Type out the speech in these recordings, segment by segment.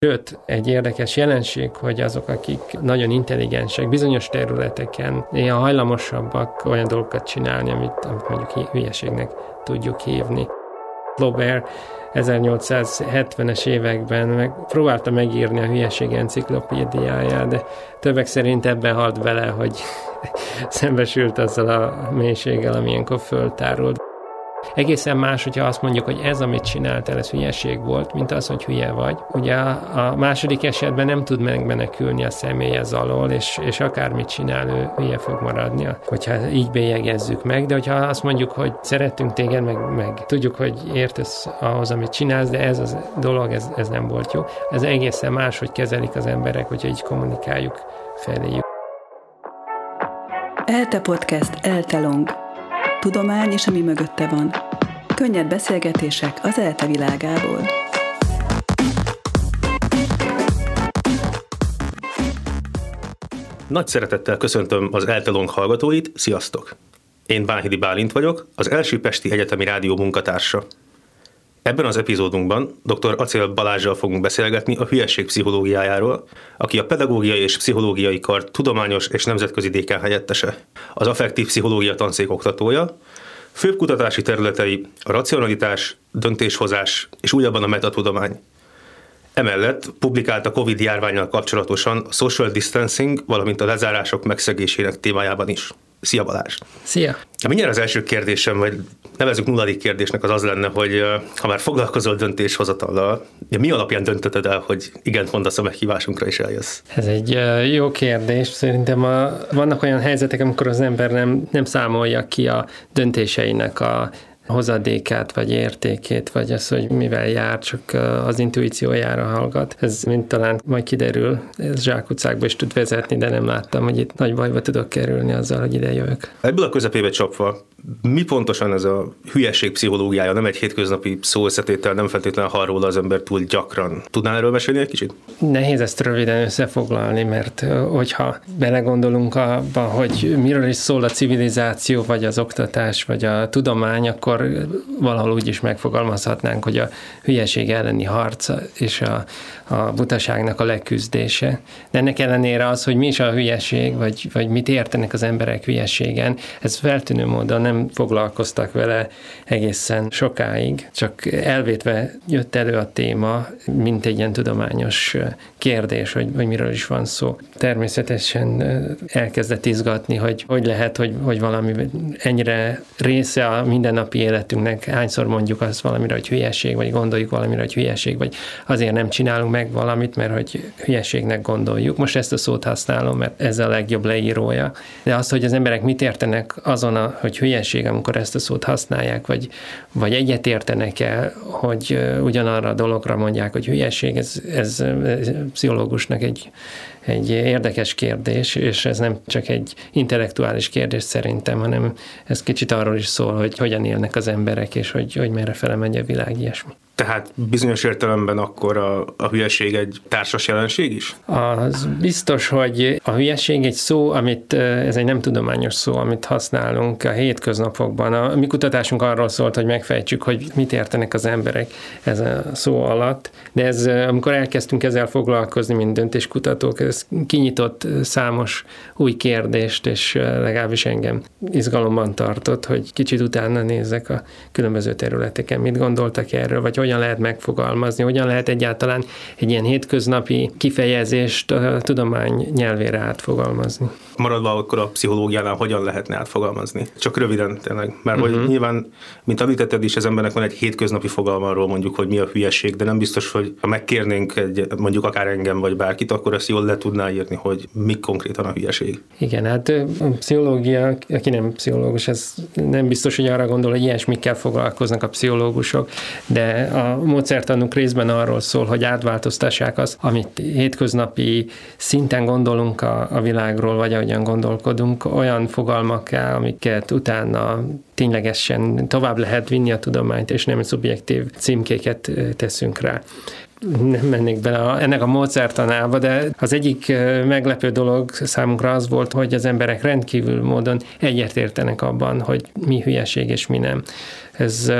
Sőt, egy érdekes jelenség, hogy azok, akik nagyon intelligensek, bizonyos területeken néha hajlamosabbak olyan dolgokat csinálni, amit, amit mondjuk hülyeségnek tudjuk hívni. Flaubert 1870-es években meg, próbálta megírni a hülyeség enciklopédiáját, de többek szerint ebben halt bele, hogy szembesült azzal a mélységgel, ami ilyenkor föltárult. Egészen más, hogyha azt mondjuk, hogy ez, amit csináltál, ez hülyeség volt, mint az, hogy hülye vagy. Ugye a második esetben nem tud megmenekülni a személy ez alól, és, és akármit csinál, ő hülye fog maradni, hogyha így bélyegezzük meg, de hogyha azt mondjuk, hogy szerettünk téged, meg, meg tudjuk, hogy értesz ahhoz, amit csinálsz, de ez a dolog, ez, ez nem volt jó. Ez egészen más, hogy kezelik az emberek, hogyha így kommunikáljuk feléjük. ELTE Podcast ELTE Long tudomány és ami mögötte van. Könnyed beszélgetések az ELTE világából. Nagy szeretettel köszöntöm az Eltelong hallgatóit, sziasztok! Én Bánhidi Bálint vagyok, az első Pesti Egyetemi Rádió munkatársa. Ebben az epizódunkban dr. Acél Balázsjal fogunk beszélgetni a hülyeség pszichológiájáról, aki a pedagógiai és pszichológiai kar tudományos és nemzetközi dékán helyettese, az affektív pszichológia tanszék oktatója, főbb kutatási területei a racionalitás, döntéshozás és újabban a metatudomány. Emellett publikált a COVID járványal kapcsolatosan a social distancing, valamint a lezárások megszegésének témájában is. Szia Balázs! Szia! Mindjárt az első kérdésem, vagy nevezük nulladik kérdésnek az az lenne, hogy ha már foglalkozol döntéshozatallal, mi alapján döntötted el, hogy igent mondasz a meghívásunkra és eljössz? Ez egy jó kérdés. Szerintem a, vannak olyan helyzetek, amikor az ember nem, nem számolja ki a döntéseinek a hozadékát, vagy értékét, vagy az, hogy mivel jár, csak az intuíciójára hallgat. Ez mint talán majd kiderül, ez zsákutcákba is tud vezetni, de nem láttam, hogy itt nagy bajba tudok kerülni azzal, hogy ide jövök. Ebből a közepébe csapva, mi pontosan ez a hülyeség pszichológiája? Nem egy hétköznapi szóösszetétel, nem feltétlenül róla az ember túl gyakran. Tudnál erről mesélni egy kicsit? Nehéz ezt röviden összefoglalni, mert hogyha belegondolunk abba, hogy miről is szól a civilizáció, vagy az oktatás, vagy a tudomány, akkor valahol úgy is megfogalmazhatnánk, hogy a hülyeség elleni harc és a, a butaságnak a leküzdése. De ennek ellenére az, hogy mi is a hülyeség, vagy, vagy mit értenek az emberek hülyeségen, ez feltűnő módon nem foglalkoztak vele egészen sokáig, csak elvétve jött elő a téma, mint egy ilyen tudományos kérdés, hogy, hogy miről is van szó. Természetesen elkezdett izgatni, hogy hogy lehet, hogy, hogy valami ennyire része a mindennapi életünknek, hányszor mondjuk azt valamire, hogy hülyeség, vagy gondoljuk valamire, hogy hülyeség, vagy azért nem csinálunk meg valamit, mert hogy hülyeségnek gondoljuk. Most ezt a szót használom, mert ez a legjobb leírója. De az, hogy az emberek mit értenek azon, a, hogy hülyeség, amikor ezt a szót használják, vagy, vagy egyet értenek-e, hogy ugyanarra a dologra mondják, hogy hülyeség, ez, ez, ez pszichológusnak egy egy érdekes kérdés, és ez nem csak egy intellektuális kérdés szerintem, hanem ez kicsit arról is szól, hogy hogyan élnek az emberek, és hogy, hogy merre fele megy a világ, ilyesmi. Tehát bizonyos értelemben akkor a, a hülyeség egy társas jelenség is? Az biztos, hogy a hülyeség egy szó, amit, ez egy nem tudományos szó, amit használunk a hétköznapokban. A mi kutatásunk arról szólt, hogy megfejtsük, hogy mit értenek az emberek ez a szó alatt, de ez, amikor elkezdtünk ezzel foglalkozni, mint döntéskutatók, ez kinyitott számos új kérdést, és legalábbis engem izgalomban tartott, hogy kicsit utána nézzek a különböző területeken, mit gondoltak erről, vagy hogy hogyan lehet megfogalmazni, hogyan lehet egyáltalán egy ilyen hétköznapi kifejezést a tudomány nyelvére átfogalmazni. Maradva akkor a pszichológiánál hogyan lehetne átfogalmazni? Csak röviden tényleg, mert uh-huh. hogy mhm. nyilván, mint említetted is, az embernek van egy hétköznapi fogalma arról mondjuk, hogy mi a hülyeség, de nem biztos, hogy ha megkérnénk egy, mondjuk akár engem vagy bárkit, akkor ezt jól le tudná írni, hogy mi konkrétan a hülyeség. Igen, hát pszichológia, aki nem pszichológus, ez nem biztos, hogy arra gondol, hogy ilyesmikkel foglalkoznak a pszichológusok, de a módszertanunk részben arról szól, hogy átváltoztassák az, amit hétköznapi szinten gondolunk a, a világról, vagy ahogyan gondolkodunk, olyan fogalmakká, amiket utána ténylegesen tovább lehet vinni a tudományt, és nem szubjektív címkéket teszünk rá nem mennék bele a, ennek a módszertanába, de az egyik meglepő dolog számunkra az volt, hogy az emberek rendkívül módon egyetértenek abban, hogy mi hülyeség és mi nem. Ez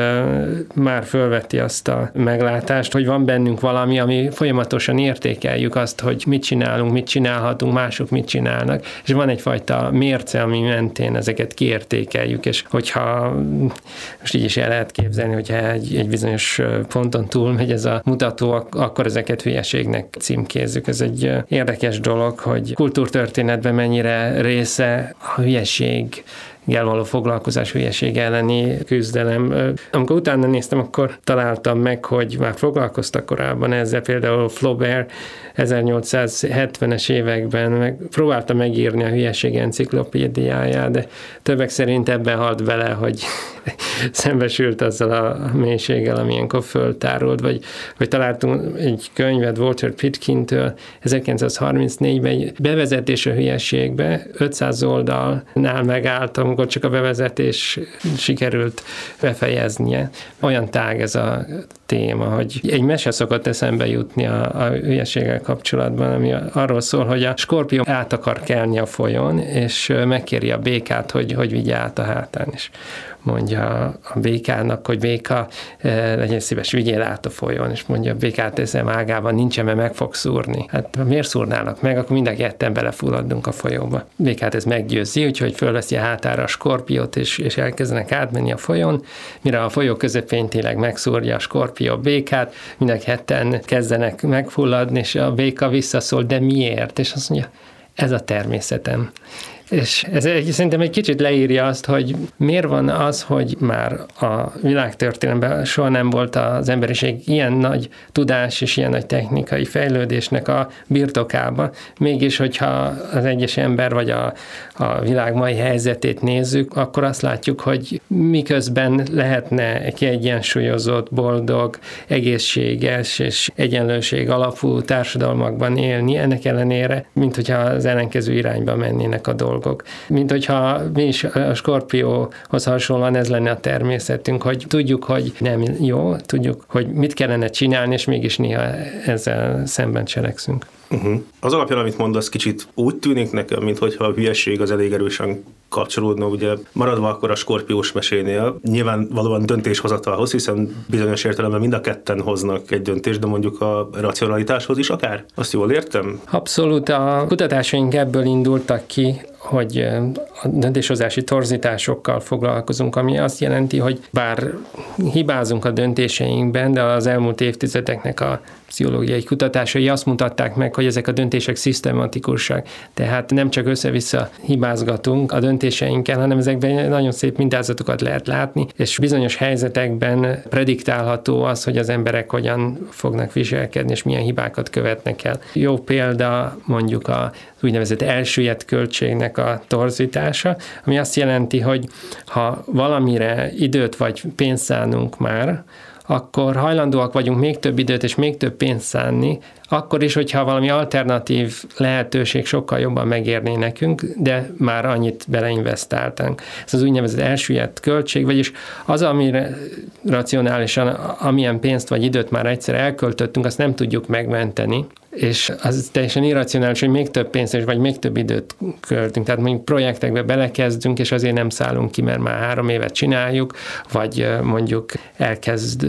már fölveti azt a meglátást, hogy van bennünk valami, ami folyamatosan értékeljük azt, hogy mit csinálunk, mit csinálhatunk, mások mit csinálnak, és van egyfajta mérce, ami mentén ezeket kiértékeljük, és hogyha most így is el lehet képzelni, hogyha egy, egy bizonyos ponton túl megy ez a mutató, akkor ezeket hülyeségnek címkézzük. Ez egy érdekes dolog, hogy kultúrtörténetben mennyire része a hülyeség való foglalkozás hülyeség elleni küzdelem. Amikor utána néztem, akkor találtam meg, hogy már foglalkoztak korábban ezzel, például Flaubert 1870-es években meg, próbálta megírni a hülyeség enciklopédiáját, de többek szerint ebben halt bele, hogy szembesült azzal a mélységgel, ami föltárult, vagy, vagy találtunk egy könyvet Walter Pitkintől 1934-ben egy bevezetés a hülyeségbe, 500 oldalnál megállt, amikor csak a bevezetés sikerült befejeznie. Olyan tág ez a téma, hogy egy mese szokott eszembe jutni a, a hülyeséggel kapcsolatban, ami arról szól, hogy a skorpió át akar kelni a folyón, és megkéri a békát, hogy, hogy vigye át a hátán, és mondja a békának, hogy béka, eh, legyen szíves, vigyél át a folyón, és mondja a békát ezem ágában nincsen, mert meg fog szúrni. Hát miért szúrnának meg, akkor mind a ketten belefulladunk a folyóba. Békát ez meggyőzi, úgyhogy fölveszi a hátára a skorpiót, és, és elkezdenek átmenni a folyón, mire a folyó közepén tényleg megszúrja a skorpió békát, mind a ketten kezdenek megfulladni, és a béka visszaszól, de miért? És azt mondja, ez a természetem. És ez egy, szerintem egy kicsit leírja azt, hogy miért van az, hogy már a világtörténelemben soha nem volt az emberiség ilyen nagy tudás és ilyen nagy technikai fejlődésnek a birtokába. Mégis, hogyha az egyes ember vagy a, a világ mai helyzetét nézzük, akkor azt látjuk, hogy miközben lehetne kiegyensúlyozott, boldog, egészséges és egyenlőség alapú társadalmakban élni, ennek ellenére, mint hogyha az ellenkező irányba mennének a dolgok dolgok. Mint hogyha mi is a skorpióhoz hasonlóan ez lenne a természetünk, hogy tudjuk, hogy nem jó, tudjuk, hogy mit kellene csinálni, és mégis néha ezzel szemben cselekszünk. Uh-huh. Az alapján, amit mondasz, kicsit úgy tűnik nekem, mintha a hülyeség az elég erősen kapcsolódna, ugye maradva akkor a skorpiós mesénél, nyilván valóban döntéshozatalhoz, hiszen bizonyos értelemben mind a ketten hoznak egy döntést, de mondjuk a racionalitáshoz is akár. Azt jól értem? Abszolút, a kutatásaink ebből indultak ki, hogy a döntéshozási torzításokkal foglalkozunk, ami azt jelenti, hogy bár hibázunk a döntéseinkben, de az elmúlt évtizedeknek a pszichológiai kutatásai azt mutatták meg, hogy ezek a döntések szisztematikusak. Tehát nem csak össze-vissza hibázgatunk a döntéseinkkel, hanem ezekben nagyon szép mintázatokat lehet látni, és bizonyos helyzetekben prediktálható az, hogy az emberek hogyan fognak viselkedni, és milyen hibákat követnek el. Jó példa mondjuk a úgynevezett elsüllyedt költségnek a torzítása, ami azt jelenti, hogy ha valamire időt vagy pénzt szánunk már, akkor hajlandóak vagyunk még több időt és még több pénzt szánni, akkor is, hogyha valami alternatív lehetőség sokkal jobban megérné nekünk, de már annyit beleinvestáltunk. Ez az úgynevezett elsüllyedt költség, vagyis az, amire racionálisan, amilyen pénzt vagy időt már egyszer elköltöttünk, azt nem tudjuk megmenteni, és az teljesen irracionális, hogy még több pénzt vagy még több időt költünk. Tehát mondjuk projektekbe belekezdünk, és azért nem szállunk ki, mert már három évet csináljuk, vagy mondjuk elkezd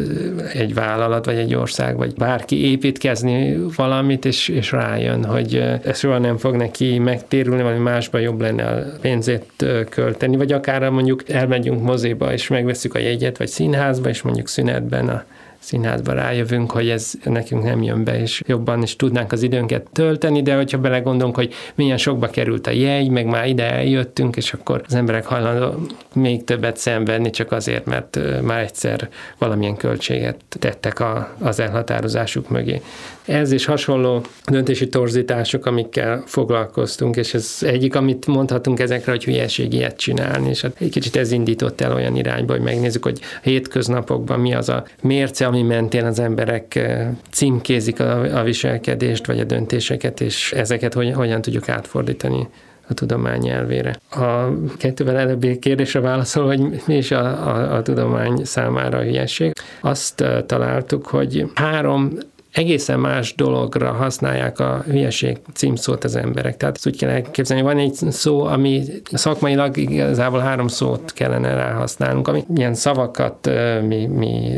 egy vállalat, vagy egy ország, vagy bárki építkezni valamit, és, és rájön, hogy ez soha nem fog neki megtérülni, valami másba jobb lenne a pénzét költeni, vagy akár mondjuk elmegyünk moziba, és megveszük a jegyet, vagy színházba, és mondjuk szünetben a színházba rájövünk, hogy ez nekünk nem jön be, és jobban is tudnánk az időnket tölteni, de hogyha belegondolunk, hogy milyen sokba került a jegy, meg már ide eljöttünk, és akkor az emberek hajlandó még többet szenvedni, csak azért, mert már egyszer valamilyen költséget tettek a, az elhatározásuk mögé. Ez is hasonló döntési torzítások, amikkel foglalkoztunk, és ez egyik, amit mondhatunk ezekre, hogy hülyeség ilyet csinálni, és hát egy kicsit ez indított el olyan irányba, hogy megnézzük, hogy hétköznapokban mi az a mérce, ami mentén az emberek eh, címkézik a, viselkedést, vagy a döntéseket, és ezeket hogy, hogyan tudjuk átfordítani a tudomány nyelvére. A kettővel előbbi kérdésre válaszol, hogy mi is a, a, a tudomány számára a hülyeség. Azt eh, találtuk, hogy három egészen más dologra használják a hülyeség címszót az emberek. Tehát ezt úgy kell elképzelni, van egy szó, ami szakmailag igazából három szót kellene rá használnunk, ami ilyen szavakat mi, mi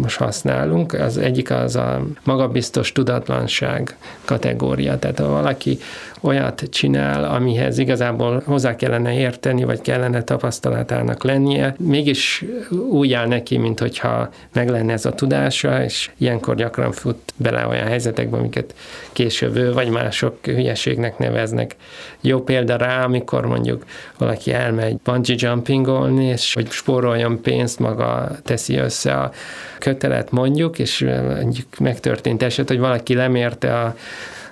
most használunk. Az egyik az a magabiztos tudatlanság kategória. Tehát ha valaki olyat csinál, amihez igazából hozzá kellene érteni, vagy kellene tapasztalatának lennie, mégis úgy áll neki, mint hogyha meg lenne ez a tudása, és ilyenkor gyakran fut bele olyan helyzetekbe, amiket később ő vagy mások hülyeségnek neveznek. Jó példa rá, amikor mondjuk valaki elmegy bungee jumpingolni, és hogy spóroljon pénzt, maga teszi össze a kötelet mondjuk, és mondjuk megtörtént eset, hogy valaki lemérte a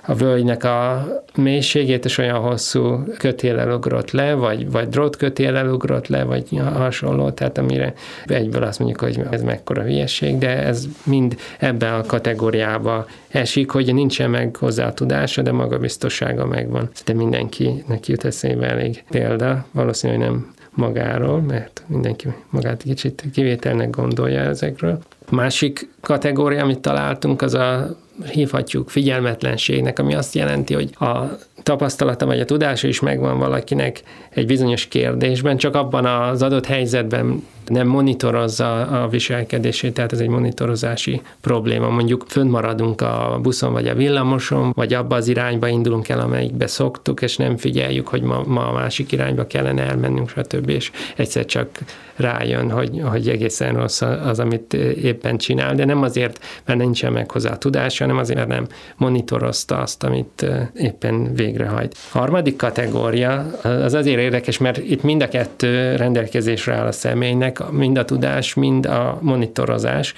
a völgynek a mélységét, és olyan hosszú kötéllel ugrott le, vagy, vagy drótkötéllel ugrott le, vagy hasonló, tehát amire egyből azt mondjuk, hogy ez mekkora hülyeség, de ez mind ebben a kategóriába esik, hogy nincsen meg hozzá a tudása, de magabiztossága megvan. De mindenkinek jut eszébe elég példa, valószínűleg nem magáról, mert mindenki magát kicsit kivételnek gondolja ezekről. Másik kategória, amit találtunk, az a hívhatjuk figyelmetlenségnek, ami azt jelenti, hogy a tapasztalata vagy a tudása is megvan valakinek egy bizonyos kérdésben, csak abban az adott helyzetben nem monitorozza a viselkedését, tehát ez egy monitorozási probléma. Mondjuk fönnmaradunk a buszon vagy a villamoson, vagy abba az irányba indulunk el, amelyikbe szoktuk, és nem figyeljük, hogy ma, ma a másik irányba kellene elmennünk, stb. És egyszer csak rájön, hogy, hogy egészen rossz az, amit éppen csinál, de nem azért, mert nincsen meg hozzá a tudása, hanem azért, mert nem monitorozta azt, amit éppen végrehajt. A harmadik kategória az azért érdekes, mert itt mind a kettő rendelkezésre áll a személynek, mind a tudás, mind a monitorozás,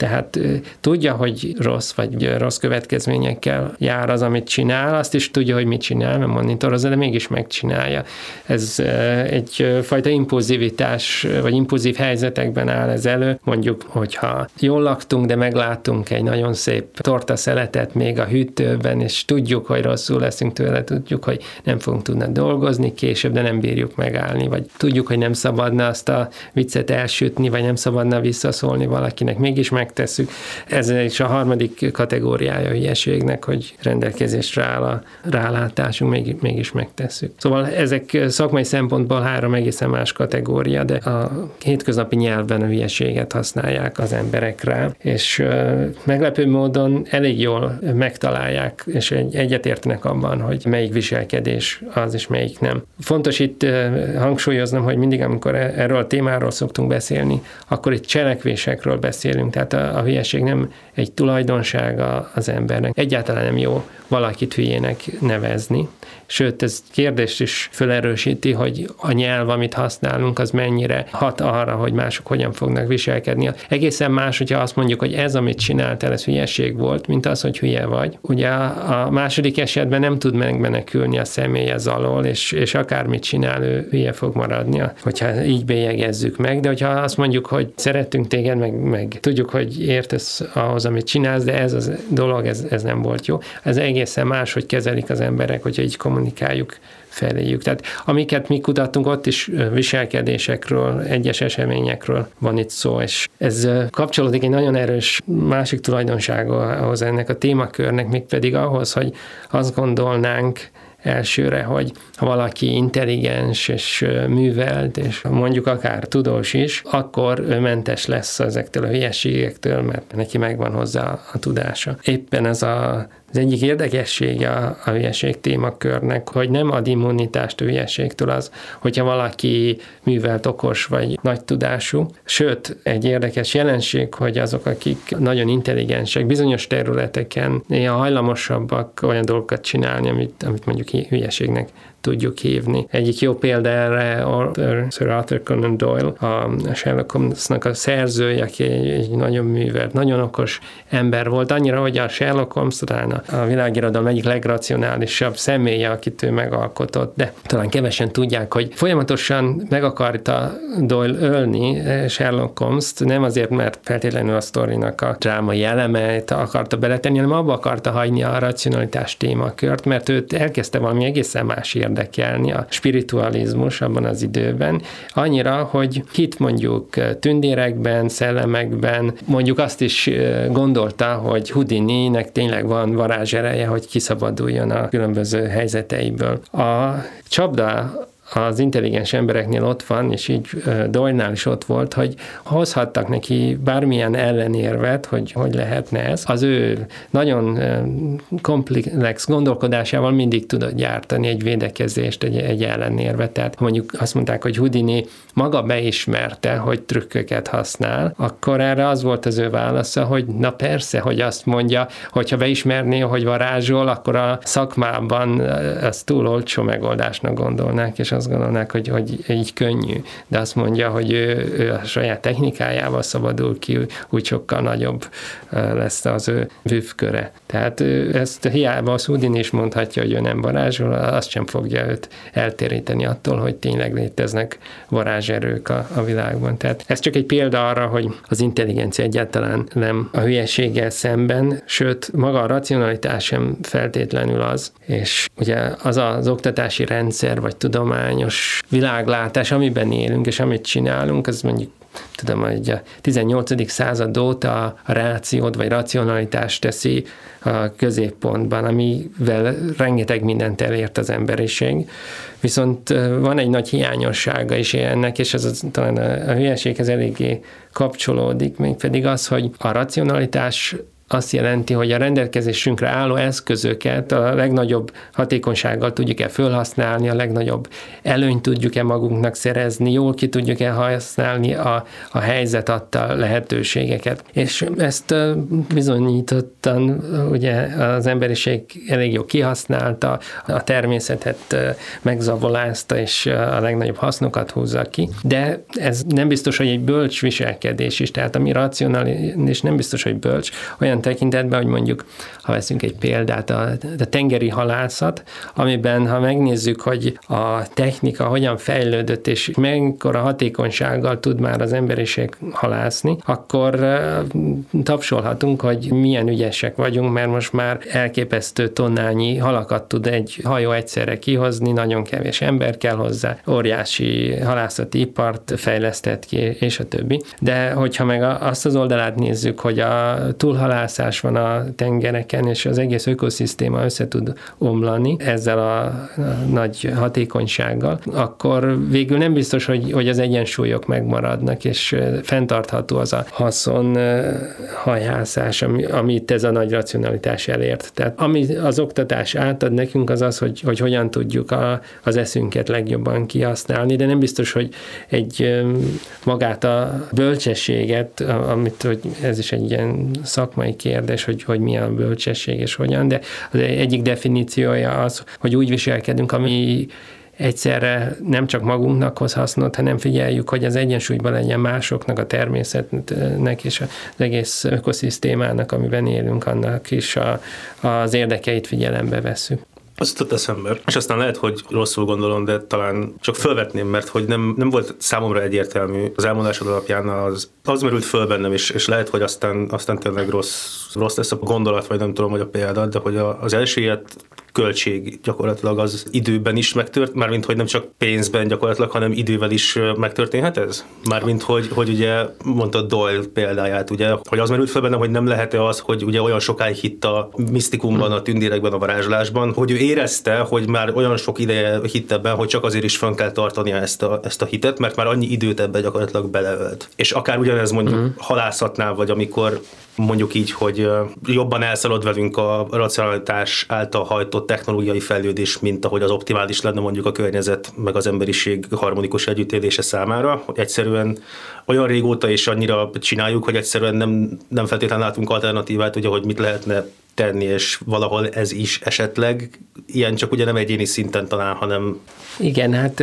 tehát tudja, hogy rossz vagy rossz következményekkel jár az, amit csinál, azt is tudja, hogy mit csinál, mert monitorozza, de mégis megcsinálja. Ez egyfajta impulzivitás, vagy impulzív helyzetekben áll ez elő. Mondjuk, hogyha jól laktunk, de meglátunk egy nagyon szép torta szeletet még a hűtőben, és tudjuk, hogy rosszul leszünk tőle, tudjuk, hogy nem fogunk tudni dolgozni később, de nem bírjuk megállni, vagy tudjuk, hogy nem szabadna azt a viccet elsütni, vagy nem szabadna visszaszólni valakinek, mégis meg megtesszük. Ez is a harmadik kategóriája a hülyeségnek, hogy rendelkezésre áll a rálátásunk, még, mégis megtesszük. Szóval ezek szakmai szempontból három egészen más kategória, de a hétköznapi nyelvben a hülyeséget használják az emberek rá, és meglepő módon elég jól megtalálják, és egyetértenek abban, hogy melyik viselkedés az, és melyik nem. Fontos itt hangsúlyoznom, hogy mindig, amikor e-, erről a témáról szoktunk beszélni, akkor itt cselekvésekről beszélünk, tehát a, hülyeség nem egy tulajdonsága az embernek. Egyáltalán nem jó valakit hülyének nevezni. Sőt, ez kérdést is felerősíti, hogy a nyelv, amit használunk, az mennyire hat arra, hogy mások hogyan fognak viselkedni. Egészen más, hogyha azt mondjuk, hogy ez, amit csináltál, ez hülyeség volt, mint az, hogy hülye vagy. Ugye a második esetben nem tud megmenekülni a személy az alól, és, és akármit csinál, ő hülye fog maradni, hogyha így bélyegezzük meg, de hogyha azt mondjuk, hogy szeretünk téged, meg, meg tudjuk, hogy értesz ahhoz, amit csinálsz, de ez a dolog, ez, ez nem volt jó. Ez egészen más, hogy kezelik az emberek, hogyha így kommunikáljuk feléjük. Tehát amiket mi kutattunk, ott is viselkedésekről, egyes eseményekről van itt szó, és ez kapcsolódik egy nagyon erős másik tulajdonsága ahhoz ennek a témakörnek, mégpedig ahhoz, hogy azt gondolnánk, elsőre, hogy ha valaki intelligens és művelt, és mondjuk akár tudós is, akkor ő mentes lesz ezektől a hülyeségektől, mert neki megvan hozzá a tudása. Éppen ez a az egyik érdekessége a, a hülyeség témakörnek, hogy nem ad immunitást a hülyeségtől az, hogyha valaki művelt, okos vagy nagy tudású. Sőt, egy érdekes jelenség, hogy azok, akik nagyon intelligensek, bizonyos területeken néha hajlamosabbak olyan dolgokat csinálni, amit, amit mondjuk hülyeségnek tudjuk hívni. Egyik jó példa erre Arthur, Sir Arthur Conan Doyle, a Sherlock Holmesnak a szerzője, aki egy, egy nagyon művelt, nagyon okos ember volt, annyira, hogy a Sherlock Holmes talán a világirodalom egyik legracionálisabb személye, akit ő megalkotott, de talán kevesen tudják, hogy folyamatosan meg akarta Doyle ölni Sherlock Holmes-t, nem azért, mert feltétlenül a sztorinak a drámai elemeit akarta beletenni, hanem abba akarta hagyni a racionalitás témakört, mert őt elkezdte valami egészen más érdekelni, a spiritualizmus abban az időben, annyira, hogy hit mondjuk tündérekben, szellemekben, mondjuk azt is gondolta, hogy Houdini-nek tényleg van varázsereje, hogy kiszabaduljon a különböző helyzeteiből. A csapda az intelligens embereknél ott van, és így Doyle-nál is ott volt, hogy hozhattak neki bármilyen ellenérvet, hogy hogy lehetne ez. Az ő nagyon komplex gondolkodásával mindig tudott gyártani egy védekezést, egy, egy ellenérvet. Tehát mondjuk azt mondták, hogy Houdini maga beismerte, hogy trükköket használ, akkor erre az volt az ő válasza, hogy na persze, hogy azt mondja, hogyha beismerné, hogy varázsol, akkor a szakmában ezt túl olcsó megoldásnak gondolnák, és azt gondolnák, hogy, hogy így könnyű, de azt mondja, hogy ő, ő a saját technikájával szabadul ki, úgy sokkal nagyobb lesz az ő bűvköre. Tehát ő ezt hiába a Szudin is mondhatja, hogy ő nem varázsol, azt sem fogja őt eltéríteni attól, hogy tényleg léteznek varázserők a, a világban. Tehát ez csak egy példa arra, hogy az intelligencia egyáltalán nem a hülyeséggel szemben, sőt, maga a racionalitás sem feltétlenül az, és ugye az az oktatási rendszer vagy tudomány, tudományos világlátás, amiben élünk és amit csinálunk, az mondjuk tudom, hogy a 18. század óta a rációt vagy racionalitást teszi a középpontban, amivel rengeteg mindent elért az emberiség. Viszont van egy nagy hiányossága is ennek, és ez az, talán a, a hülyeséghez eléggé kapcsolódik, mégpedig az, hogy a racionalitás azt jelenti, hogy a rendelkezésünkre álló eszközöket a legnagyobb hatékonysággal tudjuk-e felhasználni, a legnagyobb előnyt tudjuk-e magunknak szerezni, jól ki tudjuk-e használni a, a helyzet adta lehetőségeket. És ezt bizonyítottan ugye az emberiség elég jó kihasználta, a természetet megzavolázta, és a legnagyobb hasznokat húzza ki, de ez nem biztos, hogy egy bölcs viselkedés is, tehát ami racionális, nem biztos, hogy bölcs, olyan olyan tekintetben, hogy mondjuk, ha veszünk egy példát, a, a tengeri halászat, amiben, ha megnézzük, hogy a technika hogyan fejlődött, és mekkora hatékonysággal tud már az emberiség halászni, akkor tapsolhatunk, hogy milyen ügyesek vagyunk, mert most már elképesztő tonnányi halakat tud egy hajó egyszerre kihozni, nagyon kevés ember kell hozzá, óriási halászati ipart fejlesztett ki, és a többi. De hogyha meg azt az oldalát nézzük, hogy a túlhalász halászás van a tengereken, és az egész ökoszisztéma össze tud omlani ezzel a nagy hatékonysággal, akkor végül nem biztos, hogy, hogy az egyensúlyok megmaradnak, és fenntartható az a haszon hajászás, ami, amit ez a nagy racionalitás elért. Tehát ami az oktatás átad nekünk, az az, hogy, hogy hogyan tudjuk a, az eszünket legjobban kihasználni, de nem biztos, hogy egy magát a bölcsességet, amit hogy ez is egy ilyen szakmai kérdés, hogy, hogy mi a bölcsesség és hogyan, de az egyik definíciója az, hogy úgy viselkedünk, ami egyszerre nem csak magunknak hoz hasznot, hanem figyeljük, hogy az egyensúlyban legyen másoknak, a természetnek és az egész ökoszisztémának, amiben élünk, annak is a, az érdekeit figyelembe veszünk. Az jutott eszembe. És aztán lehet, hogy rosszul gondolom, de talán csak felvetném, mert hogy nem, nem volt számomra egyértelmű az elmondásod alapján az, az merült föl bennem, és, és lehet, hogy aztán, aztán tényleg rossz, rossz lesz a gondolat, vagy nem tudom, hogy a példa, de hogy az első költség gyakorlatilag az időben is megtört, mármint hogy nem csak pénzben gyakorlatilag, hanem idővel is megtörténhet ez? Mármint hogy, hogy ugye mondtad Doyle példáját, ugye, hogy az merült fel bennem, hogy nem lehet-e az, hogy ugye olyan sokáig hitt a misztikumban, a tündérekben, a varázslásban, hogy ő érezte, hogy már olyan sok ideje hitt ebben, hogy csak azért is fönn kell tartania ezt a, ezt a hitet, mert már annyi időt ebbe gyakorlatilag beleölt. És akár ugyanez mondjuk uh-huh. halászatnál, vagy amikor mondjuk így, hogy jobban elszalad velünk a racionalitás által hajtott technológiai fejlődés, mint ahogy az optimális lenne mondjuk a környezet, meg az emberiség harmonikus együttélése számára, hogy egyszerűen olyan régóta és annyira csináljuk, hogy egyszerűen nem, nem feltétlenül látunk alternatívát, hogy mit lehetne tenni, és valahol ez is esetleg ilyen csak ugye nem egyéni szinten talán, hanem... Igen, hát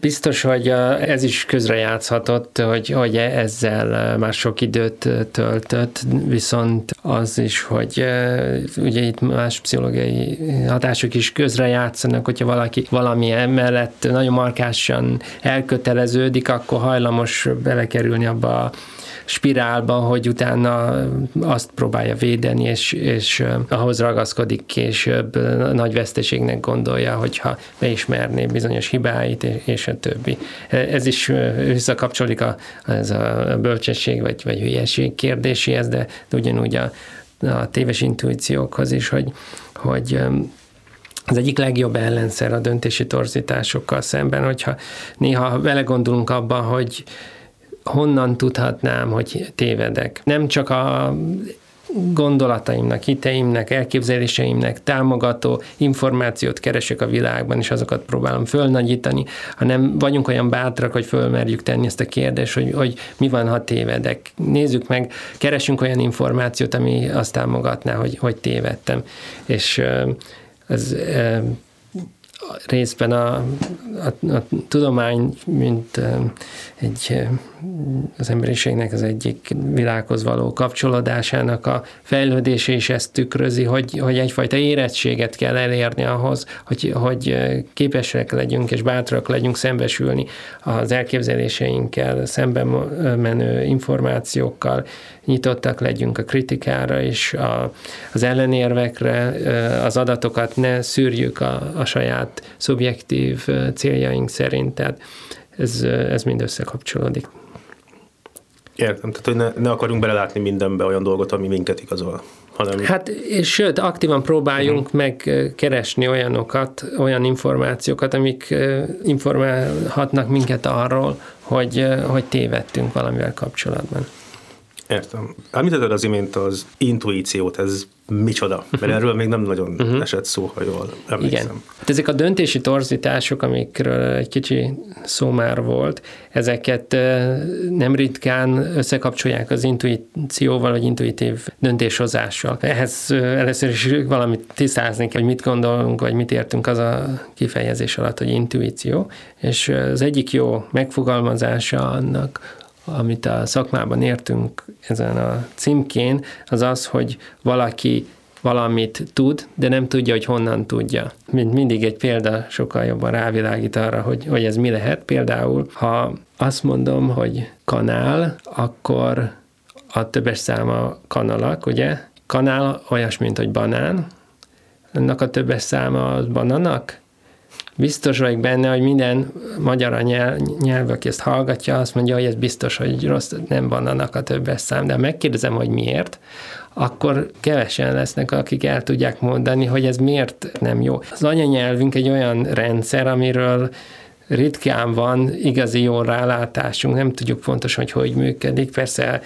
biztos, hogy ez is közrejátszhatott, hogy, hogy ezzel már sok időt töltött, viszont az is, hogy ugye itt más pszichológiai hatások is közrejátszanak, hogyha valaki valami mellett nagyon markásan elköteleződik, akkor hajlamos belekerülni abba a spirálba, hogy utána azt próbálja védeni, és, és ahhoz ragaszkodik később, nagy veszteségnek gondolja, hogyha beismerné bizonyos hibáit, és a többi. Ez is visszakapcsolódik a, ez a bölcsesség vagy, vagy hülyeség kérdéséhez, de, ugyanúgy a, a téves intuíciókhoz is, hogy, hogy az egyik legjobb ellenszer a döntési torzításokkal szemben, hogyha néha belegondolunk abba, hogy honnan tudhatnám, hogy tévedek. Nem csak a gondolataimnak, hiteimnek, elképzeléseimnek támogató információt keresek a világban, és azokat próbálom fölnagyítani, hanem vagyunk olyan bátrak, hogy fölmerjük tenni ezt a kérdést, hogy, hogy mi van, ha tévedek. Nézzük meg, keresünk olyan információt, ami azt támogatná, hogy, hogy tévedtem. És ez részben a, a, a tudomány, mint egy, az emberiségnek az egyik világhoz való kapcsolódásának a fejlődése is ezt tükrözi, hogy, hogy egyfajta érettséget kell elérni ahhoz, hogy, hogy képesek legyünk és bátrak legyünk szembesülni az elképzeléseinkkel, szemben menő információkkal, nyitottak legyünk a kritikára és a, az ellenérvekre, az adatokat ne szűrjük a, a saját szubjektív céljaink szerint, tehát ez, ez mind összekapcsolódik. Értem, tehát hogy ne, ne akarjunk belelátni mindenbe olyan dolgot, ami minket igazol. Hanem... Hát, és sőt, aktívan próbáljunk uh-huh. megkeresni olyanokat, olyan információkat, amik informálhatnak minket arról, hogy, hogy tévedtünk valamivel kapcsolatban. Értem. Említetted az imént az intuíciót, ez micsoda? Mert erről még nem nagyon uh-huh. esett szó, ha jól emlékszem. Igen. Hát ezek a döntési torzítások, amikről egy kicsi szó már volt, ezeket nem ritkán összekapcsolják az intuícióval, vagy intuitív döntéshozással. Ehhez először is valamit tisztázni kell, hogy mit gondolunk, vagy mit értünk az a kifejezés alatt, hogy intuíció. És az egyik jó megfogalmazása annak, amit a szakmában értünk ezen a címkén, az az, hogy valaki valamit tud, de nem tudja, hogy honnan tudja. Mint mindig egy példa sokkal jobban rávilágít arra, hogy, hogy ez mi lehet. Például, ha azt mondom, hogy kanál, akkor a többes száma kanalak, ugye? Kanál olyas, mint hogy banán, annak a többes száma az bananak, biztos vagyok benne, hogy minden magyar nyelv, nyelv, aki ezt hallgatja, azt mondja, hogy ez biztos, hogy rossz, nem van annak a többes szám, de ha megkérdezem, hogy miért, akkor kevesen lesznek, akik el tudják mondani, hogy ez miért nem jó. Az anyanyelvünk egy olyan rendszer, amiről ritkán van igazi jó rálátásunk, nem tudjuk pontosan, hogy hogy működik. Persze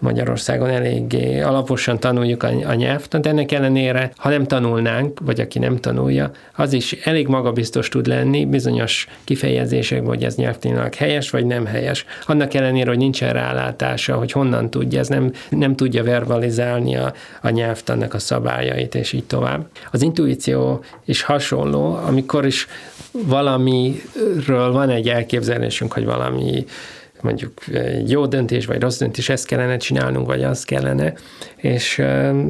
Magyarországon eléggé alaposan tanuljuk a, a nyelvtant, ennek ellenére, ha nem tanulnánk, vagy aki nem tanulja, az is elég magabiztos tud lenni bizonyos kifejezések, hogy ez nyelvtanilag helyes, vagy nem helyes. Annak ellenére, hogy nincsen rálátása, hogy honnan tudja, ez nem, nem tudja verbalizálni a, a nyelvtannak a szabályait, és így tovább. Az intuíció is hasonló, amikor is valamiről van egy elképzelésünk, hogy valami mondjuk jó döntés, vagy rossz döntés, ezt kellene csinálnunk, vagy azt kellene, és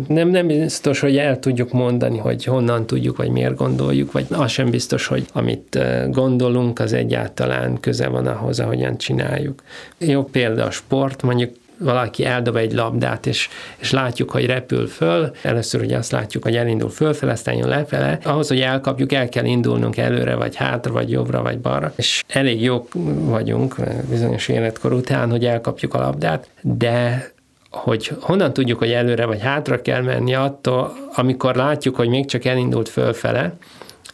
nem, nem biztos, hogy el tudjuk mondani, hogy honnan tudjuk, vagy miért gondoljuk, vagy az sem biztos, hogy amit gondolunk, az egyáltalán köze van ahhoz, ahogyan csináljuk. Jó példa a sport, mondjuk valaki eldob egy labdát, és, és látjuk, hogy repül föl. Először ugye azt látjuk, hogy elindul fölfele, aztán jön lefele. Ahhoz, hogy elkapjuk, el kell indulnunk előre, vagy hátra, vagy jobbra, vagy balra. És elég jók vagyunk bizonyos életkor után, hogy elkapjuk a labdát, de hogy honnan tudjuk, hogy előre vagy hátra kell menni attól, amikor látjuk, hogy még csak elindult fölfele,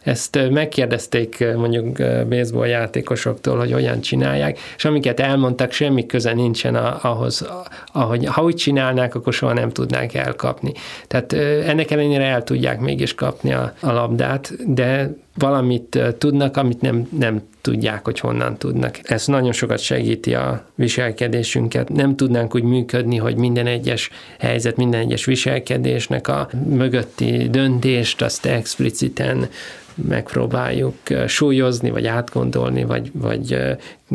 ezt megkérdezték mondjuk baseball játékosoktól, hogy hogyan csinálják, és amiket elmondtak, semmi köze nincsen ahhoz, ahogy ha úgy csinálnák, akkor soha nem tudnák elkapni. Tehát ennek ellenére el tudják mégis kapni a, a labdát, de valamit tudnak, amit nem, nem tudják, hogy honnan tudnak. Ez nagyon sokat segíti a viselkedésünket. Nem tudnánk úgy működni, hogy minden egyes helyzet, minden egyes viselkedésnek a mögötti döntést azt expliciten megpróbáljuk súlyozni, vagy átgondolni, vagy, vagy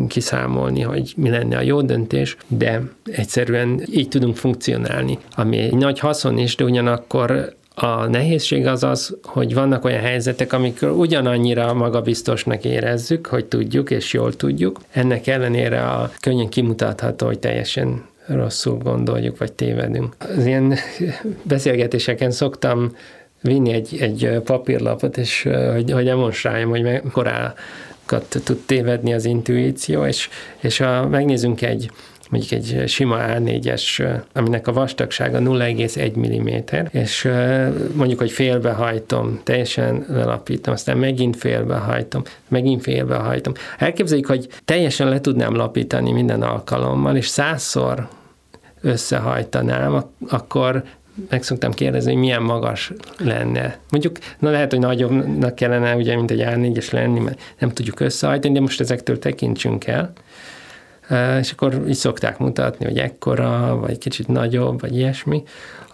kiszámolni, hogy mi lenne a jó döntés, de egyszerűen így tudunk funkcionálni, ami egy nagy haszon is, de ugyanakkor a nehézség az az, hogy vannak olyan helyzetek, amikor ugyanannyira magabiztosnak érezzük, hogy tudjuk és jól tudjuk. Ennek ellenére a könnyen kimutatható, hogy teljesen rosszul gondoljuk, vagy tévedünk. Az ilyen beszélgetéseken szoktam vinni egy, egy papírlapot, és hogy, hogy demonstráljam, hogy mekkorákat tud tévedni az intuíció, és, és ha megnézzünk egy mondjuk egy sima A4-es, aminek a vastagsága 0,1 mm, és mondjuk, hogy félbehajtom, teljesen lelapítom, aztán megint félbehajtom, megint félbehajtom. Elképzeljük, hogy teljesen le tudnám lapítani minden alkalommal, és százszor összehajtanám, akkor meg szoktam kérdezni, hogy milyen magas lenne. Mondjuk, na lehet, hogy nagyobbnak kellene, ugye, mint egy A4-es lenni, mert nem tudjuk összehajtani, de most ezektől tekintsünk el. És akkor így szokták mutatni, hogy ekkora, vagy kicsit nagyobb, vagy ilyesmi.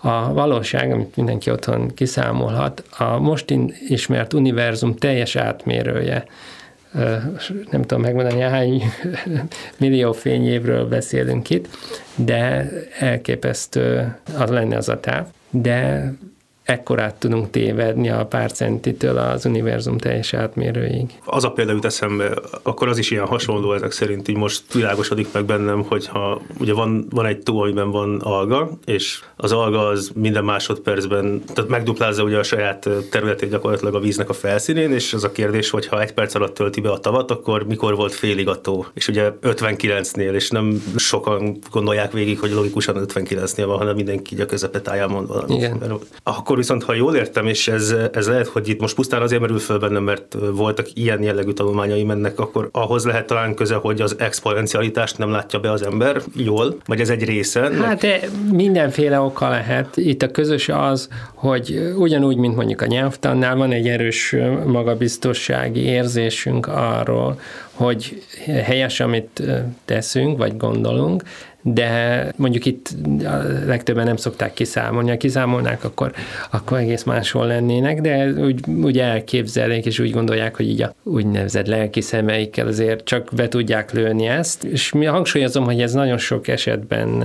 A valóság, amit mindenki otthon kiszámolhat, a most ismert univerzum teljes átmérője nem tudom megmondani, hány millió fényévről beszélünk itt, de elképesztő az lenne az a táv. De ekkorát tudunk tévedni a pár centitől az univerzum teljes átmérőig. Az a példa jut eszembe, akkor az is ilyen hasonló ezek szerint, így most világosodik meg bennem, hogyha ugye van, van egy tó, amiben van alga, és az alga az minden másodpercben, tehát megduplázza ugye a saját területét gyakorlatilag a víznek a felszínén, és az a kérdés, hogy ha egy perc alatt tölti be a tavat, akkor mikor volt félig a tó? És ugye 59-nél, és nem sokan gondolják végig, hogy logikusan 59-nél van, hanem mindenki a közepetáján mond valamit. Igen. Akkor akkor viszont, ha jól értem, és ez, ez lehet, hogy itt most pusztán azért merül föl bennem, mert voltak ilyen jellegű tanulmányai mennek, akkor ahhoz lehet talán köze, hogy az exponencialitást nem látja be az ember jól, vagy ez egy része? Hát de mindenféle oka lehet. Itt a közös az, hogy ugyanúgy, mint mondjuk a nyelvtannál van egy erős magabiztossági érzésünk arról, hogy helyes, amit teszünk, vagy gondolunk, de mondjuk itt a legtöbben nem szokták kiszámolni. Ha kiszámolnák, akkor, akkor egész máshol lennének, de úgy, úgy elképzelik, és úgy gondolják, hogy így a úgynevezett lelki szemeikkel azért csak be tudják lőni ezt, és mi hangsúlyozom, hogy ez nagyon sok esetben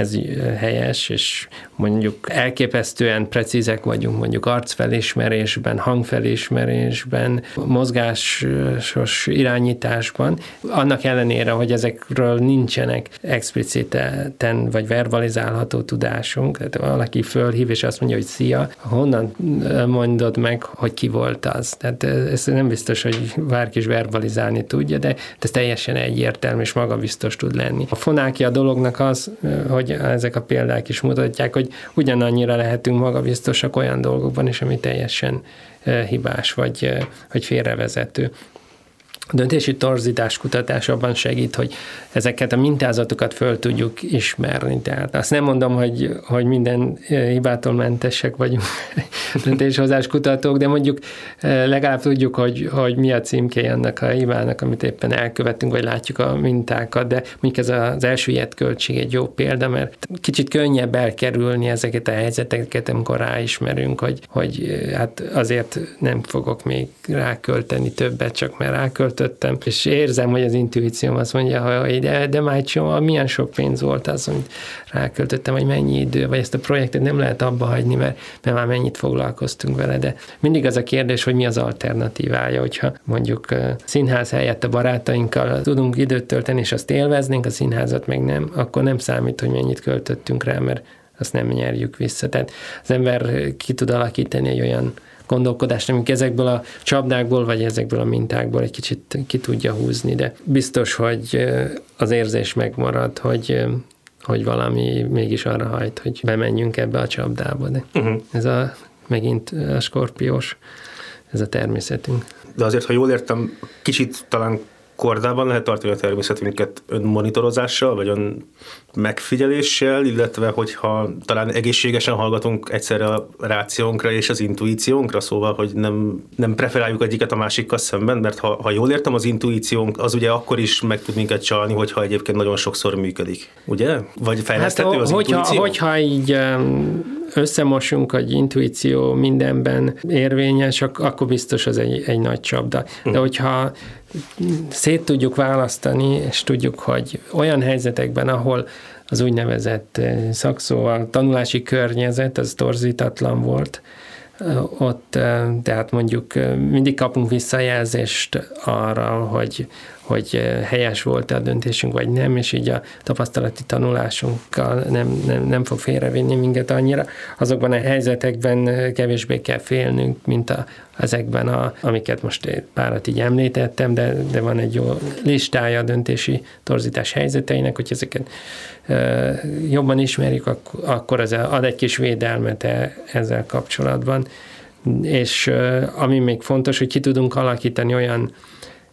ez helyes, és mondjuk elképesztően precízek vagyunk mondjuk arcfelismerésben, hangfelismerésben, mozgásos irányításban, annak ellenére, hogy ezekről nincsenek expliciten vagy verbalizálható tudásunk, tehát valaki fölhív, és azt mondja, hogy szia, honnan mondod meg, hogy ki volt az? Tehát ez nem biztos, hogy bárki is verbalizálni tudja, de ez teljesen egyértelmű és magabiztos tud lenni. A fonákia a dolognak az, hogy ezek a példák is mutatják, hogy ugyanannyira lehetünk magabiztosak olyan dolgokban is, ami teljesen eh, hibás vagy, eh, vagy félrevezető. A döntési torzítás kutatás abban segít, hogy ezeket a mintázatokat föl tudjuk ismerni. Tehát azt nem mondom, hogy, hogy minden hibától mentesek vagyunk döntéshozás kutatók, de mondjuk legalább tudjuk, hogy, hogy mi a címké annak a hibának, amit éppen elkövetünk, vagy látjuk a mintákat, de mondjuk ez az elsüllyedt költség egy jó példa, mert kicsit könnyebb elkerülni ezeket a helyzeteket, amikor ráismerünk, hogy, hogy hát azért nem fogok még rákölteni többet, csak mert rákölt költöttem, és érzem, hogy az intuícióm azt mondja, hogy de, de már csomó, milyen sok pénz volt az, amit ráköltöttem, vagy mennyi idő, vagy ezt a projektet nem lehet abba hagyni, mert, mert már mennyit foglalkoztunk vele, de mindig az a kérdés, hogy mi az alternatívája, hogyha mondjuk színház helyett a barátainkkal tudunk időt tölteni, és azt élveznénk, a színházat meg nem, akkor nem számít, hogy mennyit költöttünk rá, mert azt nem nyerjük vissza. Tehát az ember ki tud alakítani egy olyan gondolkodást, amik ezekből a csapdákból, vagy ezekből a mintákból egy kicsit ki tudja húzni, de biztos, hogy az érzés megmarad, hogy hogy valami mégis arra hajt, hogy bemenjünk ebbe a csapdába. De uh-huh. ez a megint a skorpiós, ez a természetünk. De azért, ha jól értem, kicsit talán kordában lehet tartani a természetünket önmonitorozással, vagy ön megfigyeléssel, illetve hogyha talán egészségesen hallgatunk egyszerre a rációnkra és az intuíciónkra, szóval, hogy nem, nem preferáljuk egyiket a másikkal szemben, mert ha, ha jól értem, az intuíciónk az ugye akkor is meg tud minket csalni, hogyha egyébként nagyon sokszor működik, ugye? Vagy fejleszthető hát, az hogyha, intuíció? Hogyha így összemosunk, hogy intuíció mindenben érvényes, akkor biztos az egy, egy nagy csapda. De hm. hogyha szét tudjuk választani, és tudjuk, hogy olyan helyzetekben, ahol az úgynevezett eh, szakszóval tanulási környezet, az torzítatlan volt, eh, ott, eh, tehát mondjuk mindig kapunk visszajelzést arra, hogy hogy helyes volt-e a döntésünk, vagy nem, és így a tapasztalati tanulásunkkal nem, nem, nem fog félrevinni minket annyira. Azokban a helyzetekben kevésbé kell félnünk, mint a, ezekben, a, amiket most párat így említettem, de, de van egy jó listája a döntési torzítás helyzeteinek, hogy ezeket e, jobban ismerjük, akkor, akkor ez ad egy kis védelmet e, ezzel kapcsolatban. És e, ami még fontos, hogy ki tudunk alakítani olyan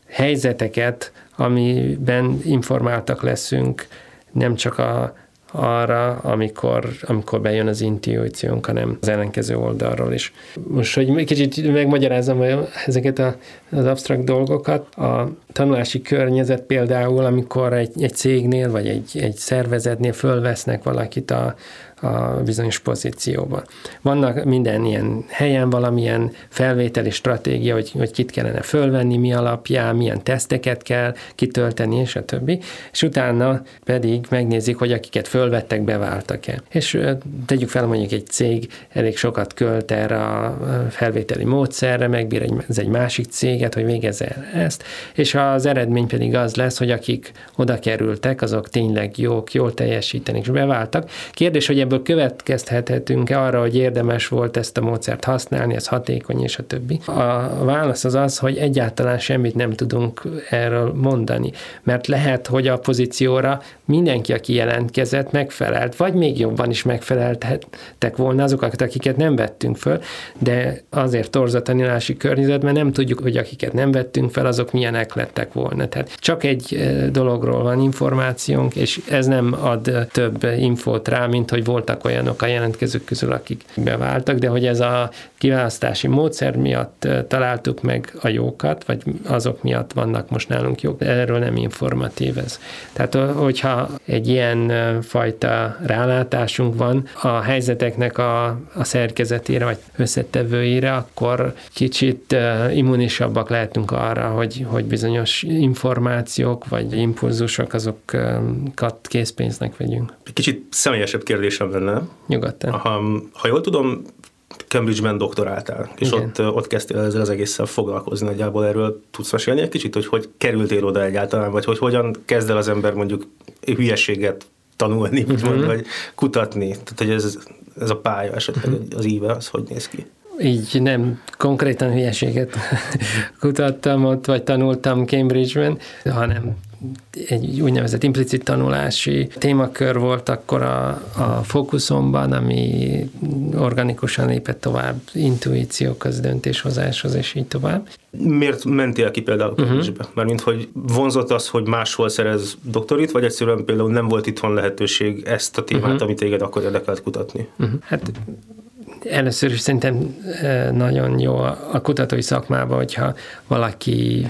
helyzeteket, amiben informáltak leszünk, nem csak a, arra, amikor, amikor bejön az intuíciónk, hanem az ellenkező oldalról is. Most, hogy kicsit megmagyarázom ezeket a, az absztrakt dolgokat, a tanulási környezet például, amikor egy, egy cégnél vagy egy, egy szervezetnél fölvesznek valakit a, a bizonyos pozícióba. Vannak minden ilyen helyen valamilyen felvételi stratégia, hogy, hogy kit kellene fölvenni, mi alapján, milyen teszteket kell kitölteni, és a többi, és utána pedig megnézik, hogy akiket fölvettek, beváltak-e. És tegyük fel, mondjuk egy cég elég sokat költ erre a felvételi módszerre, megbír egy, ez egy másik céget, hogy végezze ezt, és az eredmény pedig az lesz, hogy akik oda kerültek, azok tényleg jók, jól teljesítenek, és beváltak. Kérdés, hogy ebből következhethetünk-e arra, hogy érdemes volt ezt a módszert használni, ez hatékony és a többi? A válasz az az, hogy egyáltalán semmit nem tudunk erről mondani, mert lehet, hogy a pozícióra mindenki, aki jelentkezett, megfelelt, vagy még jobban is megfeleltek volna azokat, akiket nem vettünk föl, de azért torzatanulási környezetben nem tudjuk, hogy akiket nem vettünk fel, azok milyenek lettek volna. Tehát csak egy dologról van információnk, és ez nem ad több infót rá, mint hogy voltak olyanok a jelentkezők közül, akik beváltak, de hogy ez a kiválasztási módszer miatt találtuk meg a jókat, vagy azok miatt vannak most nálunk jók, erről nem informatív ez. Tehát, hogyha egy ilyen fajta rálátásunk van a helyzeteknek a, a szerkezetére, vagy összetevőire, akkor kicsit immunisabbak lehetünk arra, hogy, hogy bizonyos információk, vagy impulzusok, azokat készpénznek vegyünk. Kicsit személyesebb kérdésem lenne. Nyugodtan. Ha, ha jól tudom, Cambridge-ben doktoráltál, és ott, ott kezdtél ezzel az egésszel foglalkozni. Nagyjából erről tudsz mesélni egy kicsit, hogy hogy kerültél oda egyáltalán, vagy hogy hogyan kezd el az ember mondjuk hülyeséget tanulni, uh-huh. vagy kutatni. Tehát, hogy ez, ez a pálya esetleg uh-huh. az íve, az hogy néz ki? Így nem konkrétan hülyeséget kutattam ott, vagy tanultam Cambridge-ben, hanem egy úgynevezett implicit tanulási témakör volt akkor a, a fókuszomban, ami organikusan lépett tovább intuíciókhoz, döntéshozáshoz, és így tovább. Miért mentél ki például uh-huh. Mhm. Mármint, hogy vonzott az, hogy máshol szerez doktorit, vagy egyszerűen például nem volt itthon lehetőség ezt a témát, uh-huh. amit téged akkor érdekelt kutatni? Uh-huh. Hát először is szerintem nagyon jó a kutatói szakmában, hogyha valaki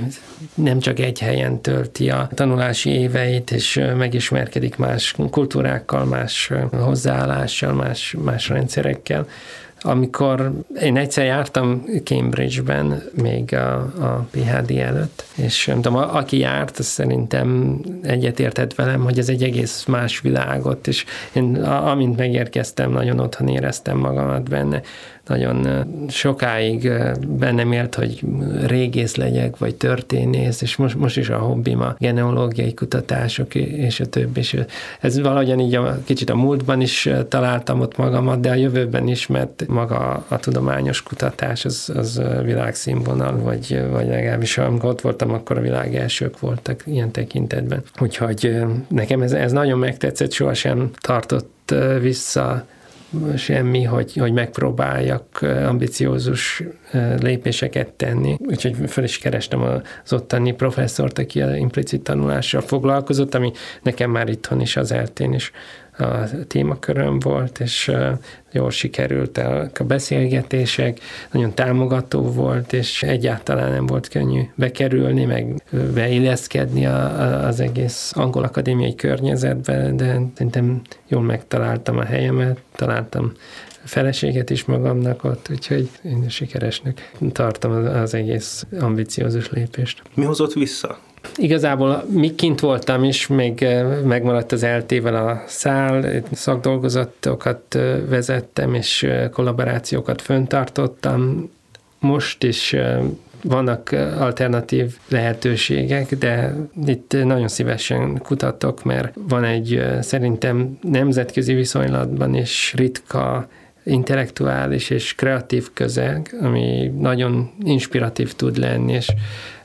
nem csak egy helyen tölti a tanulási éveit, és megismerkedik más kultúrákkal, más hozzáállással, más, más rendszerekkel, amikor én egyszer jártam Cambridge-ben még a, a PhD előtt, és nem tudom, aki járt, az szerintem egyetértett velem, hogy ez egy egész más világot, és én amint megérkeztem, nagyon otthon éreztem magamat benne nagyon sokáig bennem élt, hogy régész legyek, vagy történész, és most, most is a hobbim a genealógiai kutatások, és a többi. És ez valahogyan így a, kicsit a múltban is találtam ott magamat, de a jövőben is, mert maga a tudományos kutatás az, az világszínvonal, vagy, vagy legalábbis amikor ott voltam, akkor a világ elsők voltak ilyen tekintetben. Úgyhogy nekem ez, ez nagyon megtetszett, sohasem tartott vissza semmi, hogy, hogy megpróbáljak ambiciózus lépéseket tenni. Úgyhogy föl is kerestem az ottani professzort, aki a implicit tanulással foglalkozott, ami nekem már itthon is az eltén is a témaköröm volt, és jól sikerült a beszélgetések, nagyon támogató volt, és egyáltalán nem volt könnyű bekerülni, meg beilleszkedni az egész angol akadémiai környezetbe, de szerintem jól megtaláltam a helyemet, találtam feleséget is magamnak ott, úgyhogy én sikeresnek tartom az egész ambiciózus lépést. Mi hozott vissza? Igazából mi kint voltam is, még eh, megmaradt az eltével a szál, szakdolgozatokat eh, vezettem, és eh, kollaborációkat föntartottam. Most is vannak alternatív lehetőségek, de itt nagyon szívesen kutatok, mert van egy szerintem nemzetközi viszonylatban is ritka intellektuális és kreatív közeg, ami nagyon inspiratív tud lenni, és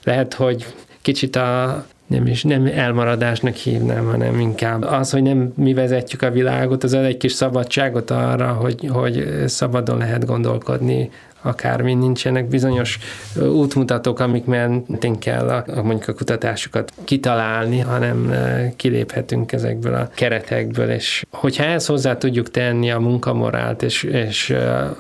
lehet, hogy kicsit a nem is nem elmaradásnak hívnám, hanem inkább az, hogy nem mi vezetjük a világot, az egy kis szabadságot arra, hogy, hogy szabadon lehet gondolkodni akármi, nincsenek bizonyos útmutatók, amik mentén kell a, a, mondjuk a kutatásokat kitalálni, hanem kiléphetünk ezekből a keretekből, és hogyha ezt hozzá tudjuk tenni a munkamorált, és, és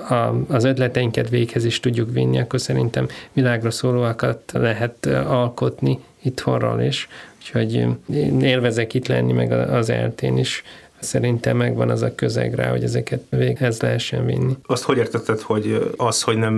a, az ötleteinket véghez is tudjuk vinni, akkor szerintem világra szólóakat lehet alkotni itthonról is, úgyhogy én élvezek itt lenni, meg az eltén is szerintem megvan az a közeg rá, hogy ezeket véghez lehessen vinni. Azt hogy értetted, hogy az, hogy nem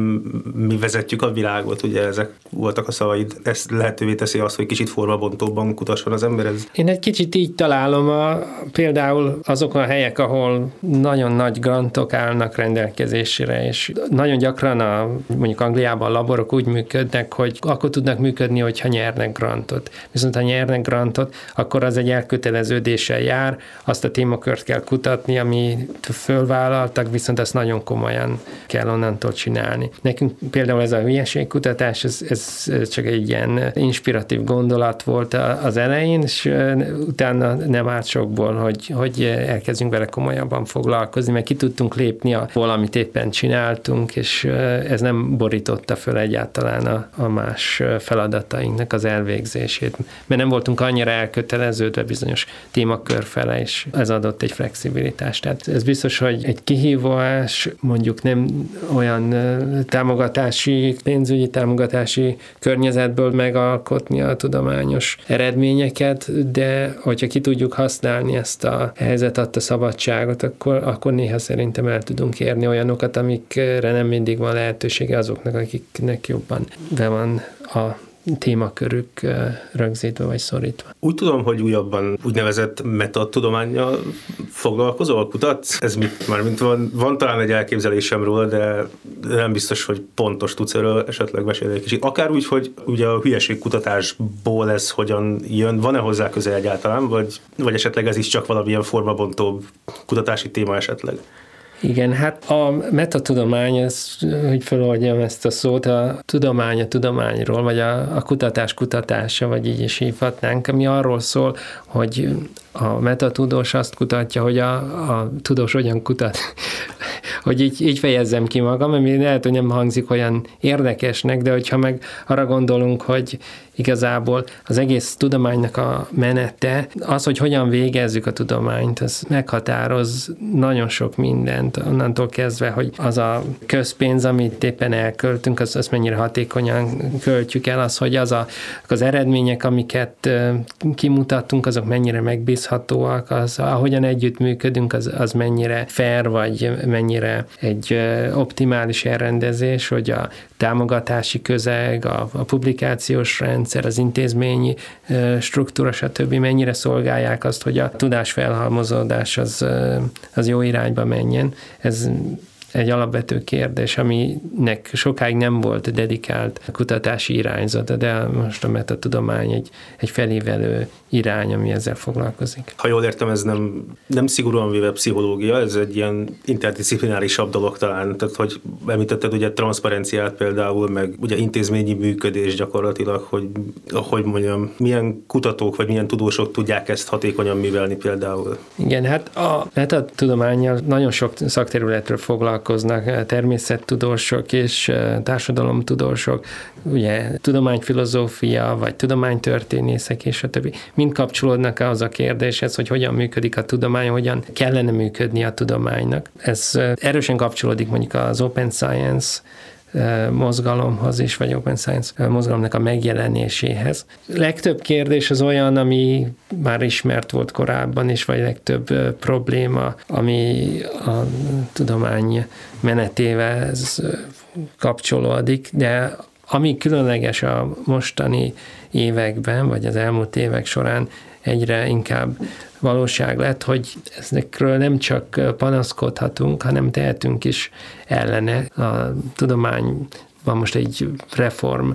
mi vezetjük a világot, ugye ezek voltak a szavaid, ez lehetővé teszi azt, hogy kicsit formabontóbban kutasson az ember? Ez... Én egy kicsit így találom a, például azokon a helyek, ahol nagyon nagy grantok állnak rendelkezésére, és nagyon gyakran a, mondjuk Angliában a laborok úgy működnek, hogy akkor tudnak működni, hogyha nyernek grantot. Viszont ha nyernek grantot, akkor az egy elköteleződéssel jár, azt a téma témakört kell kutatni, ami fölvállaltak, viszont ezt nagyon komolyan kell onnantól csinálni. Nekünk például ez a hülyeségkutatás, ez, ez csak egy ilyen inspiratív gondolat volt az elején, és utána nem árt sokból, hogy, hogy elkezdjünk vele komolyabban foglalkozni, mert ki tudtunk lépni a valamit éppen csináltunk, és ez nem borította föl egyáltalán a, a más feladatainknak az elvégzését, mert nem voltunk annyira elköteleződve bizonyos témakör fele, és ez a adott egy flexibilitást. Tehát ez biztos, hogy egy kihívás, mondjuk nem olyan támogatási, pénzügyi támogatási környezetből megalkotni a tudományos eredményeket, de hogyha ki tudjuk használni ezt a helyzet adta szabadságot, akkor, akkor néha szerintem el tudunk érni olyanokat, amikre nem mindig van lehetősége azoknak, akiknek jobban be van a témakörük rögzítve vagy szorítva. Úgy tudom, hogy újabban úgynevezett metatudományjal foglalkozol, kutatsz? Ez mit, már mint van, van talán egy elképzelésem róla, de nem biztos, hogy pontos tudsz erről esetleg mesélni egy kicsit. Akár úgy, hogy ugye a hülyeségkutatásból ez hogyan jön, van-e hozzá köze egyáltalán, vagy, vagy esetleg ez is csak valamilyen formabontóbb kutatási téma esetleg? Igen, hát a metatudomány, ez, hogy feloldjam ezt a szót, a tudomány a tudományról, vagy a, a kutatás kutatása, vagy így is hívhatnánk, ami arról szól, hogy a metatudós azt kutatja, hogy a, a tudós hogyan kutat. hogy így, így fejezzem ki magam, ami lehet, hogy nem hangzik olyan érdekesnek, de hogyha meg arra gondolunk, hogy igazából az egész tudománynak a menete, az, hogy hogyan végezzük a tudományt, az meghatároz nagyon sok mindent, onnantól kezdve, hogy az a közpénz, amit éppen elköltünk, az, az mennyire hatékonyan költjük el, az, hogy az a, az eredmények, amiket kimutattunk, azok mennyire megbízhatóak, az, ahogyan együttműködünk, az, az mennyire fair, vagy mennyire egy optimális elrendezés, hogy a támogatási közeg, a, a publikációs rendszer, az intézményi struktúra, stb. mennyire szolgálják azt, hogy a tudás felhalmozódás az, az jó irányba menjen. Ez egy alapvető kérdés, aminek sokáig nem volt dedikált kutatási irányzata, de most a metatudomány egy, egy felévelő irány, ami ezzel foglalkozik. Ha jól értem, ez nem, nem szigorúan véve pszichológia, ez egy ilyen interdisziplinárisabb dolog talán, tehát hogy említetted ugye transzparenciát például, meg ugye intézményi működés gyakorlatilag, hogy hogy mondjam, milyen kutatók vagy milyen tudósok tudják ezt hatékonyan művelni például. Igen, hát a metatudományjal nagyon sok szakterületről foglalkoznak, természettudósok és társadalomtudósok, ugye tudományfilozófia, vagy tudománytörténészek és a többi. Mind kapcsolódnak az a kérdéshez, hogy hogyan működik a tudomány, hogyan kellene működni a tudománynak. Ez erősen kapcsolódik mondjuk az open science mozgalomhoz is, vagy Open Science mozgalomnak a megjelenéséhez. Legtöbb kérdés az olyan, ami már ismert volt korábban is, vagy legtöbb probléma, ami a tudomány menetével kapcsolódik, de ami különleges a mostani években, vagy az elmúlt évek során egyre inkább valóság lett, hogy ezekről nem csak panaszkodhatunk, hanem tehetünk is ellene. A tudomány van most egy reform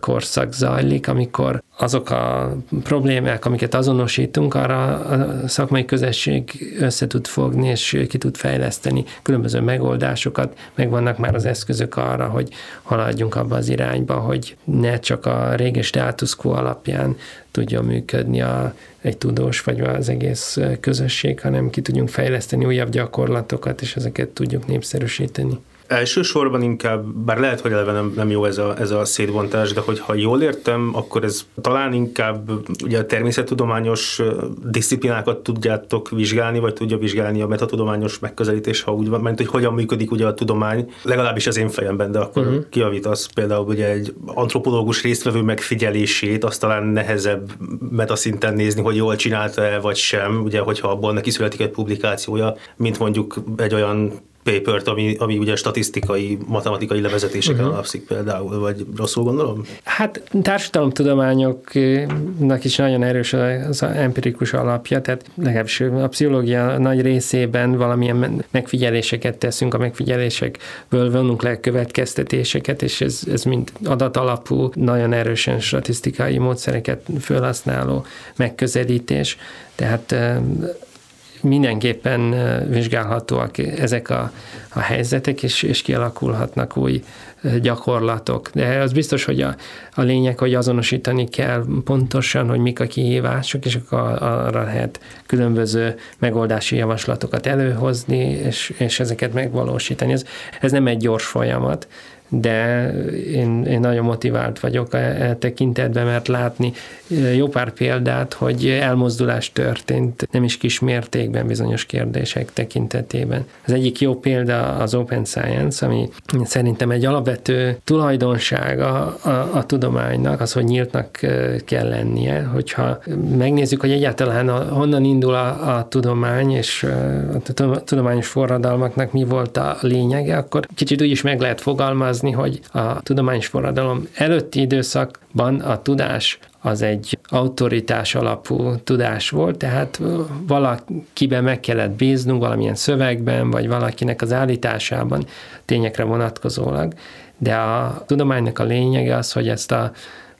korszak zajlik, amikor azok a problémák, amiket azonosítunk, arra a szakmai közösség össze tud fogni, és ki tud fejleszteni különböző megoldásokat, meg vannak már az eszközök arra, hogy haladjunk abba az irányba, hogy ne csak a régi status quo alapján tudjon működni a, egy tudós vagy az egész közösség, hanem ki tudjunk fejleszteni újabb gyakorlatokat, és ezeket tudjuk népszerűsíteni. Elsősorban inkább, bár lehet, hogy eleve nem, nem jó ez a, ez a szétbontás, de hogyha jól értem, akkor ez talán inkább ugye a természettudományos disziplinákat tudjátok vizsgálni, vagy tudja vizsgálni a metatudományos megközelítés, ha úgy van, mert hogy hogyan működik ugye a tudomány, legalábbis az én fejemben, de akkor uh-huh. kiavítasz például ugye egy antropológus résztvevő megfigyelését, azt talán nehezebb metaszinten nézni, hogy jól csinálta-e vagy sem, ugye hogyha abból neki születik egy publikációja, mint mondjuk egy olyan papert, ami, ami ugye statisztikai, matematikai levezetéseken uh-huh. alapszik például, vagy rosszul gondolom? Hát társadalomtudományoknak is nagyon erős az empirikus alapja, tehát legalábbis a pszichológia nagy részében valamilyen megfigyeléseket teszünk, a megfigyelésekből vonunk le következtetéseket, és ez, ez mind adatalapú, nagyon erősen statisztikai módszereket felhasználó megközelítés. Tehát mindenképpen vizsgálhatóak ezek a, a helyzetek, és, és kialakulhatnak új gyakorlatok. De az biztos, hogy a, a lényeg, hogy azonosítani kell pontosan, hogy mik a kihívások, és akkor arra lehet különböző megoldási javaslatokat előhozni, és, és ezeket megvalósítani. Ez, ez nem egy gyors folyamat, de én, én nagyon motivált vagyok e, e tekintetben, mert látni e, jó pár példát, hogy elmozdulás történt, nem is kis mértékben bizonyos kérdések tekintetében. Az egyik jó példa az Open Science, ami szerintem egy alapvető tulajdonsága a, a, a tudománynak, az, hogy nyíltnak e, kell lennie, hogyha megnézzük, hogy egyáltalán a, honnan indul a, a tudomány, és a tudományos forradalmaknak mi volt a lényege, akkor kicsit úgy is meg lehet fogalmazni, fogalmazni, hogy a tudományos forradalom előtti időszakban a tudás az egy autoritás alapú tudás volt, tehát valakiben meg kellett bíznunk valamilyen szövegben, vagy valakinek az állításában tényekre vonatkozólag, de a tudománynak a lényege az, hogy ezt a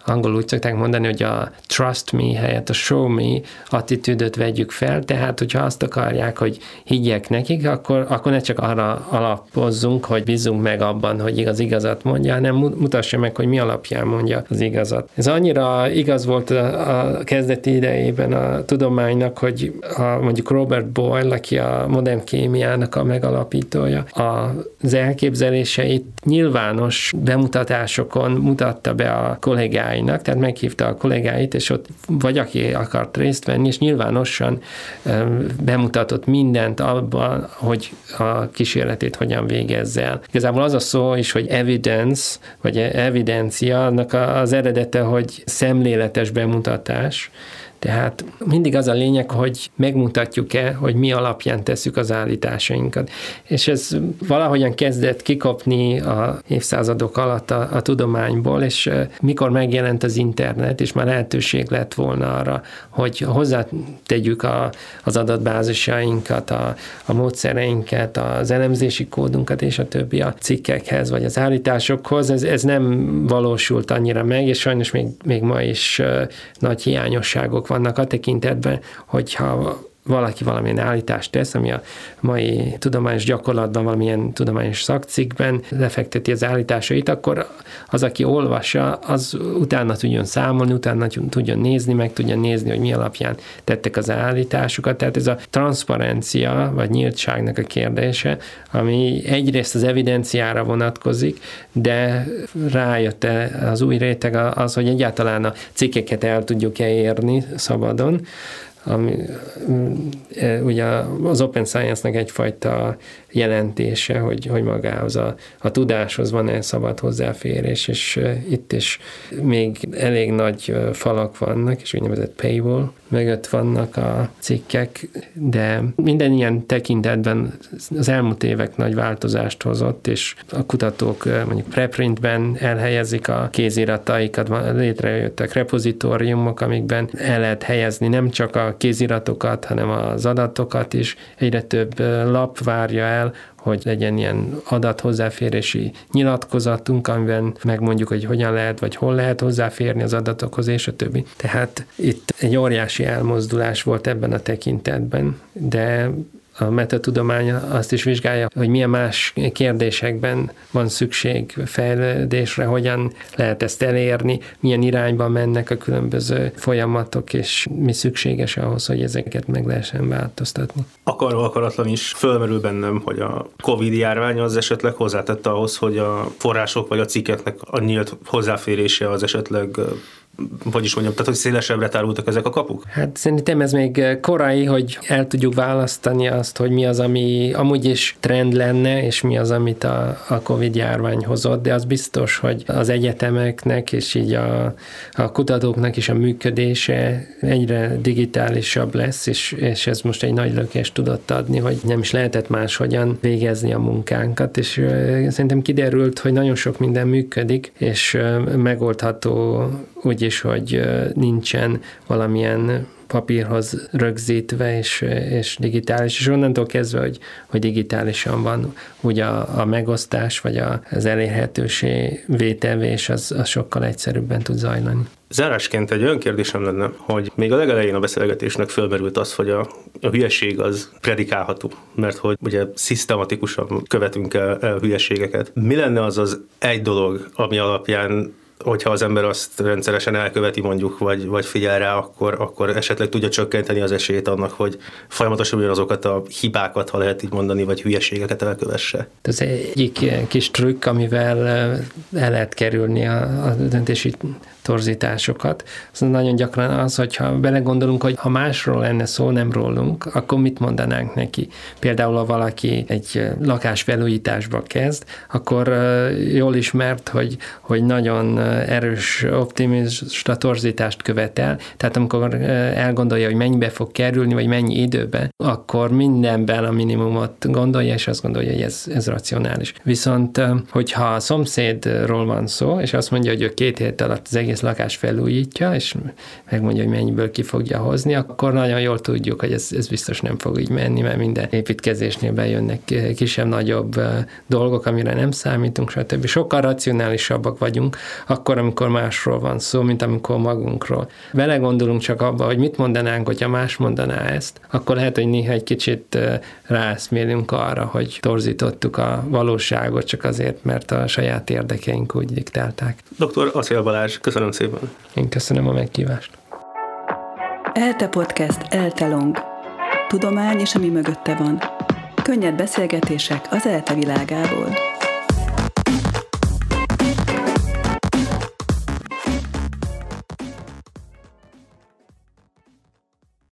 angolul úgy szokták mondani, hogy a trust me helyett a show me attitűdöt vegyük fel, tehát hogyha azt akarják, hogy higgyek nekik, akkor, akkor ne csak arra alapozzunk, hogy bízunk meg abban, hogy igaz igazat mondja, hanem mutassa meg, hogy mi alapján mondja az igazat. Ez annyira igaz volt a, a kezdeti idejében a tudománynak, hogy a, mondjuk Robert Boyle, aki a modern kémiának a megalapítója, az elképzeléseit nyilvános bemutatásokon mutatta be a kollégái kollégáinak, tehát meghívta a kollégáit, és ott vagy aki akart részt venni, és nyilvánosan bemutatott mindent abban, hogy a kísérletét hogyan végezze el. Igazából az a szó is, hogy evidence, vagy evidencia, annak az eredete, hogy szemléletes bemutatás, Tehát mindig az a lényeg, hogy megmutatjuk-e, hogy mi alapján tesszük az állításainkat. És ez valahogyan kezdett kikopni a évszázadok alatt a, a tudományból, és mikor megjelent az internet, és már lehetőség lett volna arra, hogy hozzátegyük a, az adatbázisainkat, a, a módszereinket, az elemzési kódunkat és a többi a cikkekhez, vagy az állításokhoz, ez, ez nem valósult annyira meg, és sajnos még, még ma is nagy hiányosságok vannak a tekintetben, hogyha valaki valamilyen állítást tesz, ami a mai tudományos gyakorlatban, valamilyen tudományos szakcikkben lefekteti az állításait, akkor az, aki olvassa, az utána tudjon számolni, utána tudjon nézni, meg tudjon nézni, hogy mi alapján tettek az állításukat. Tehát ez a transzparencia, vagy nyíltságnak a kérdése, ami egyrészt az evidenciára vonatkozik, de rájött az új réteg az, hogy egyáltalán a cikkeket el tudjuk-e érni szabadon, ami ugye az open science-nek egyfajta jelentése, hogy, hogy magához a, a tudáshoz van-e szabad hozzáférés, és itt is még elég nagy falak vannak, és úgynevezett paywall mögött vannak a cikkek, de minden ilyen tekintetben az elmúlt évek nagy változást hozott, és a kutatók mondjuk preprintben elhelyezik a kézirataikat, létrejöttek repozitóriumok, amikben el lehet helyezni nem csak a kéziratokat, hanem az adatokat is. Egyre több lap várja el, hogy legyen ilyen adathozzáférési nyilatkozatunk, amiben megmondjuk, hogy hogyan lehet, vagy hol lehet hozzáférni az adatokhoz, és a többi. Tehát itt egy óriási elmozdulás volt ebben a tekintetben, de a metatudomány azt is vizsgálja, hogy milyen más kérdésekben van szükség fejlődésre, hogyan lehet ezt elérni, milyen irányba mennek a különböző folyamatok, és mi szükséges ahhoz, hogy ezeket meg lehessen változtatni. Akarva akaratlan is fölmerül bennem, hogy a Covid járvány az esetleg hozzátette ahhoz, hogy a források vagy a cikkeknek a nyílt hozzáférése az esetleg hogy is mondjam, tehát hogy szélesebbre tárultak ezek a kapuk? Hát szerintem ez még korai, hogy el tudjuk választani azt, hogy mi az, ami amúgy is trend lenne, és mi az, amit a, a Covid járvány hozott, de az biztos, hogy az egyetemeknek és így a, a kutatóknak is a működése egyre digitálisabb lesz, és, és ez most egy nagy lökést tudott adni, hogy nem is lehetett máshogyan végezni a munkánkat, és szerintem kiderült, hogy nagyon sok minden működik, és megoldható úgy is, hogy nincsen valamilyen papírhoz rögzítve és, és digitális, és onnantól kezdve, hogy, hogy digitálisan van, úgy a, a megosztás, vagy a, az elérhetőség vétevés, az, az sokkal egyszerűbben tud zajlani. Zárásként egy olyan kérdésem lenne, hogy még a legelején a beszélgetésnek fölmerült az, hogy a, a hülyeség az predikálható, mert hogy ugye szisztematikusan követünk el, el hülyeségeket. Mi lenne az az egy dolog, ami alapján hogyha az ember azt rendszeresen elköveti mondjuk, vagy, vagy figyel rá, akkor, akkor esetleg tudja csökkenteni az esélyt annak, hogy folyamatosan ugyanazokat a hibákat, ha lehet így mondani, vagy hülyeségeket elkövesse. Ez egyik kis trükk, amivel el lehet kerülni a, a döntési torzításokat. Az nagyon gyakran az, hogyha belegondolunk, hogy ha másról lenne szó, nem rólunk, akkor mit mondanánk neki? Például, ha valaki egy lakás felújításba kezd, akkor jól ismert, hogy, hogy nagyon erős optimista torzítást követel, tehát amikor elgondolja, hogy mennyibe fog kerülni, vagy mennyi időbe, akkor mindenben a minimumot gondolja, és azt gondolja, hogy ez, ez racionális. Viszont, hogyha a szomszédról van szó, és azt mondja, hogy ő két hét alatt az egész egész lakás felújítja, és megmondja, hogy mennyiből ki fogja hozni, akkor nagyon jól tudjuk, hogy ez, ez biztos nem fog így menni, mert minden építkezésnél bejönnek kisebb-nagyobb dolgok, amire nem számítunk, stb. Sokkal racionálisabbak vagyunk, akkor, amikor másról van szó, mint amikor magunkról. Belegondolunk csak abba, hogy mit mondanánk, hogyha más mondaná ezt, akkor lehet, hogy néha egy kicsit ráeszmélünk arra, hogy torzítottuk a valóságot csak azért, mert a saját érdekeink úgy diktálták. Dr. Acél Balázs, köszönöm Köszönöm szépen. Én köszönöm a meghívást. ELTE Podcast ELTE Long. Tudomány és ami mögötte van. Könnyed beszélgetések az ELTE világából.